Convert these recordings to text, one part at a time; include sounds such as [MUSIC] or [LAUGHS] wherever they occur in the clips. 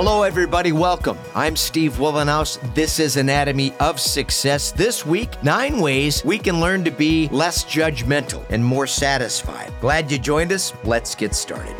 Hello, everybody. Welcome. I'm Steve Wohlenhaus. This is Anatomy of Success. This week, nine ways we can learn to be less judgmental and more satisfied. Glad you joined us. Let's get started.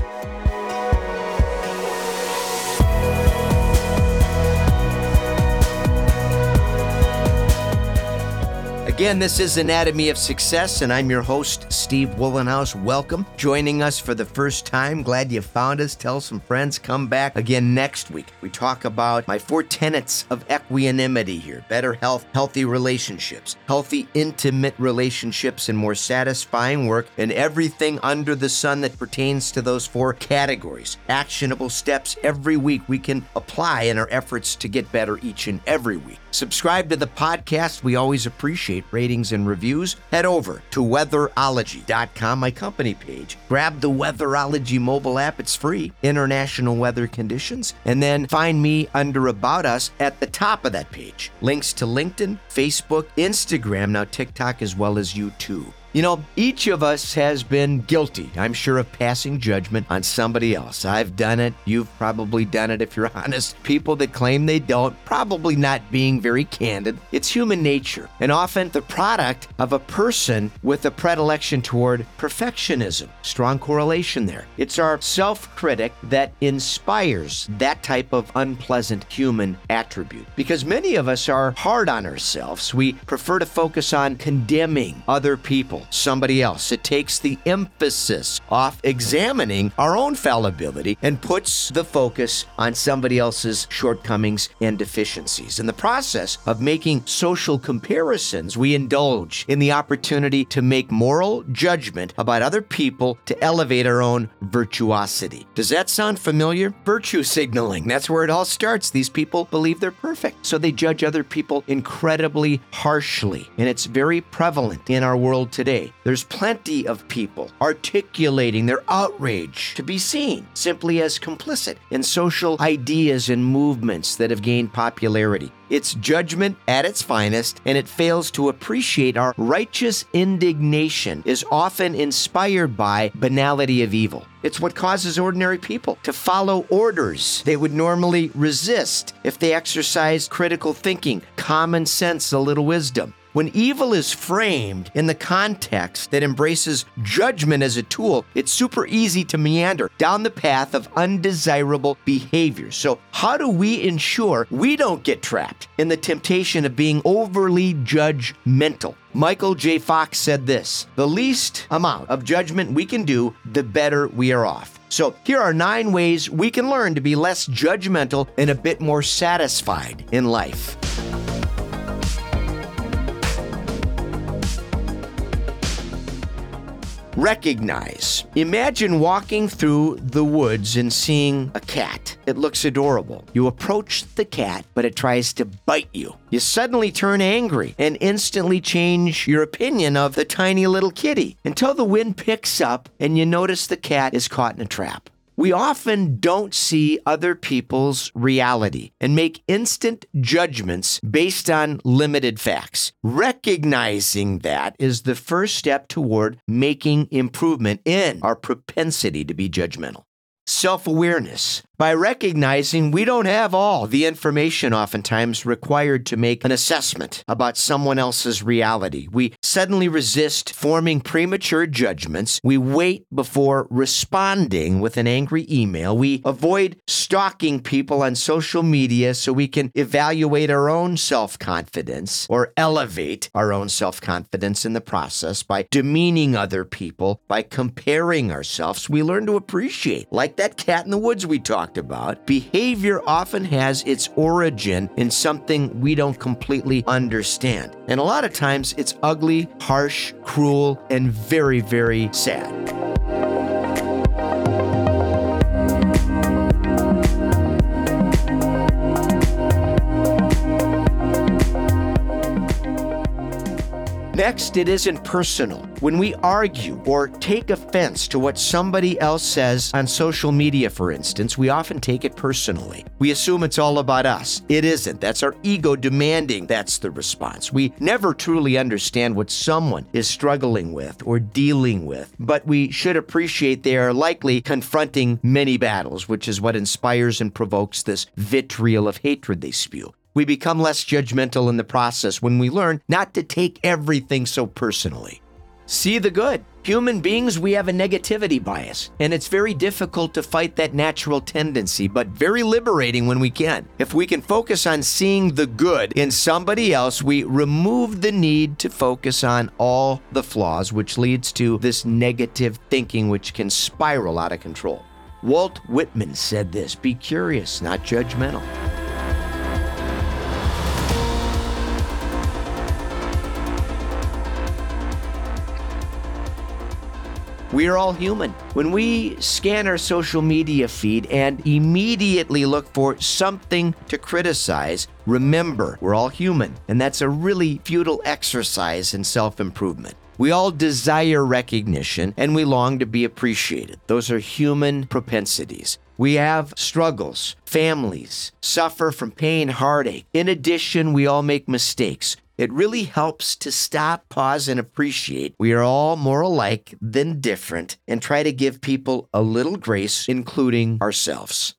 Again, this is Anatomy of Success, and I'm your host, Steve Wohlenhaus. Welcome. Joining us for the first time. Glad you found us. Tell some friends. Come back again next week. We talk about my four tenets of equanimity here better health, healthy relationships, healthy, intimate relationships, and more satisfying work, and everything under the sun that pertains to those four categories. Actionable steps every week we can apply in our efforts to get better each and every week. Subscribe to the podcast. We always appreciate ratings and reviews. Head over to weatherology.com, my company page. Grab the Weatherology mobile app, it's free. International weather conditions. And then find me under About Us at the top of that page. Links to LinkedIn, Facebook, Instagram, now TikTok, as well as YouTube. You know, each of us has been guilty, I'm sure, of passing judgment on somebody else. I've done it. You've probably done it if you're [LAUGHS] honest. People that claim they don't, probably not being very candid. It's human nature, and often the product of a person with a predilection toward perfectionism. Strong correlation there. It's our self critic that inspires that type of unpleasant human attribute. Because many of us are hard on ourselves. We prefer to focus on condemning other people somebody else. It takes the emphasis off examining our own fallibility and puts the focus on somebody else's shortcomings and deficiencies. In the process of making social comparisons, we indulge in the opportunity to make moral judgment about other people to elevate our own virtuosity. Does that sound familiar? Virtue signaling. That's where it all starts. These people believe they're perfect, so they judge other people incredibly harshly. And it's very prevalent in our world today today, there's plenty of people articulating their outrage to be seen simply as complicit in social ideas and movements that have gained popularity. It's judgment at its finest, and it fails to appreciate our righteous indignation is often inspired by banality of evil. It's what causes ordinary people to follow orders they would normally resist if they exercised critical thinking, common sense, a little wisdom. When evil is framed in the context that embraces judgment as a tool, it's super easy to meander down the path of undesirable behavior. So, how do we ensure we don't get trapped in the temptation of being overly judgmental? Michael J. Fox said this The least amount of judgment we can do, the better we are off. So, here are nine ways we can learn to be less judgmental and a bit more satisfied in life. Recognize. Imagine walking through the woods and seeing a cat. It looks adorable. You approach the cat, but it tries to bite you. You suddenly turn angry and instantly change your opinion of the tiny little kitty until the wind picks up and you notice the cat is caught in a trap. We often don't see other people's reality and make instant judgments based on limited facts. Recognizing that is the first step toward making improvement in our propensity to be judgmental. Self awareness by recognizing we don't have all the information oftentimes required to make an assessment about someone else's reality. We suddenly resist forming premature judgments. We wait before responding with an angry email. We avoid stalking people on social media so we can evaluate our own self confidence or elevate our own self confidence in the process by demeaning other people, by comparing ourselves. We learn to appreciate, like that cat in the woods we talked talked about, behavior often has its origin in something we don't completely understand. And a lot of times it's ugly, harsh, cruel, and very, very sad. Next, it isn't personal. When we argue or take offense to what somebody else says on social media, for instance, we often take it personally. We assume it's all about us. It isn't. That's our ego demanding that's the response. We never truly understand what someone is struggling with or dealing with, but we should appreciate they are likely confronting many battles, which is what inspires and provokes this vitriol of hatred they spew. We become less judgmental in the process when we learn not to take everything so personally. See the good. Human beings, we have a negativity bias, and it's very difficult to fight that natural tendency, but very liberating when we can. If we can focus on seeing the good in somebody else, we remove the need to focus on all the flaws, which leads to this negative thinking, which can spiral out of control. Walt Whitman said this be curious, not judgmental. We are all human. When we scan our social media feed and immediately look for something to criticize, remember we're all human, and that's a really futile exercise in self improvement. We all desire recognition and we long to be appreciated. Those are human propensities. We have struggles, families, suffer from pain, heartache. In addition, we all make mistakes. It really helps to stop, pause, and appreciate we are all more alike than different and try to give people a little grace, including ourselves.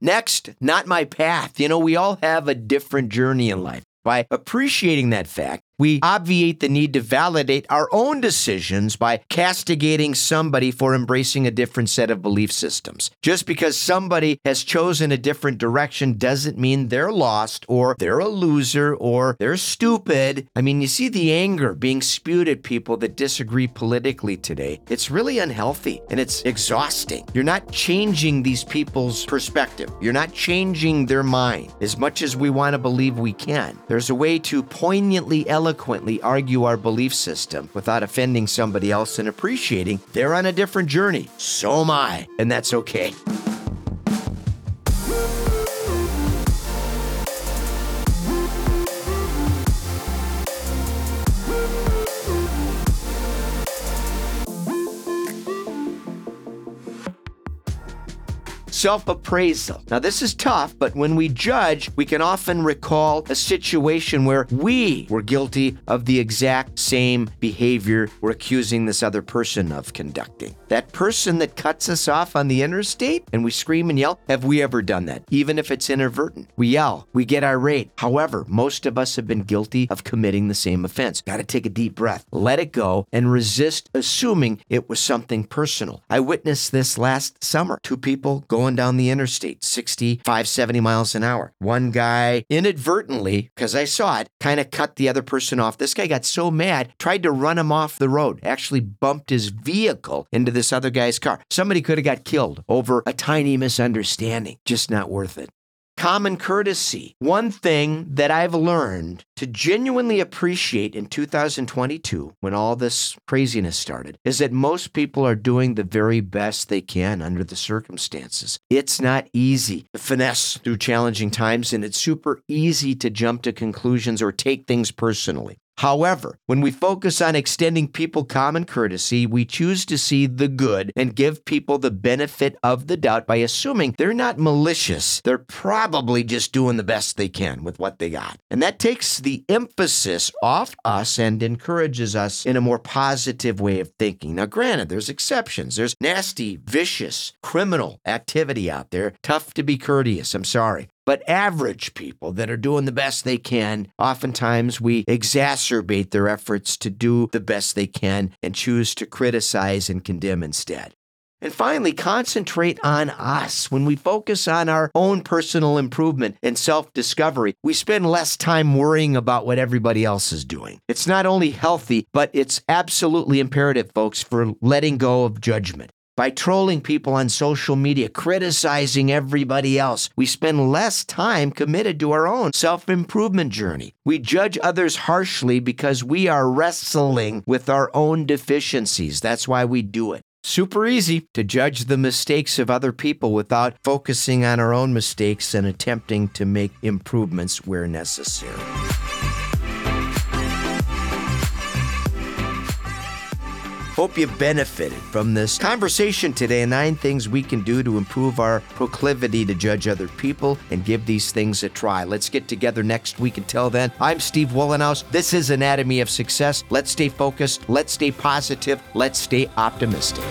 Next, not my path. You know, we all have a different journey in life. By appreciating that fact, we obviate the need to validate our own decisions by castigating somebody for embracing a different set of belief systems. Just because somebody has chosen a different direction doesn't mean they're lost or they're a loser or they're stupid. I mean, you see the anger being spewed at people that disagree politically today. It's really unhealthy and it's exhausting. You're not changing these people's perspective, you're not changing their mind as much as we want to believe we can. There's a way to poignantly elevate eloquently argue our belief system without offending somebody else and appreciating they're on a different journey. So am I, and that's okay. Self appraisal. Now, this is tough, but when we judge, we can often recall a situation where we were guilty of the exact same behavior we're accusing this other person of conducting. That person that cuts us off on the interstate and we scream and yell, have we ever done that? Even if it's inadvertent. We yell, we get irate. However, most of us have been guilty of committing the same offense. Got to take a deep breath, let it go, and resist assuming it was something personal. I witnessed this last summer. Two people going down the interstate, 65, 70 miles an hour. One guy inadvertently, because I saw it, kind of cut the other person off. This guy got so mad, tried to run him off the road, actually bumped his vehicle into this other guy's car. Somebody could have got killed over a tiny misunderstanding. Just not worth it common courtesy. One thing that I've learned to genuinely appreciate in 2022, when all this craziness started, is that most people are doing the very best they can under the circumstances. It's not easy to finesse through challenging times, and it's super easy to jump to conclusions or take things personally. However, when we focus on extending people common courtesy, we choose to see the good and give people the benefit of the doubt by assuming they're not malicious. They're probably just doing the best they can with what they got. And that takes the emphasis off us and encourages us in a more positive way of thinking. Now, granted, there's exceptions. There's nasty, vicious, criminal activity out there. Tough to be courteous. I'm sorry. But average people that are doing the best they can, oftentimes we exacerbate their efforts to do the best they can and choose to criticize and condemn instead. And finally, concentrate on us. When we focus on our own personal improvement and self discovery, we spend less time worrying about what everybody else is doing. It's not only healthy, but it's absolutely imperative, folks, for letting go of judgment. By trolling people on social media, criticizing everybody else, we spend less time committed to our own self improvement journey. We judge others harshly because we are wrestling with our own deficiencies. That's why we do it. Super easy to judge the mistakes of other people without focusing on our own mistakes and attempting to make improvements where necessary. Hope you benefited from this conversation today. Nine things we can do to improve our proclivity to judge other people and give these things a try. Let's get together next week. Until then, I'm Steve Wohlenhaus. This is Anatomy of Success. Let's stay focused. Let's stay positive. Let's stay optimistic.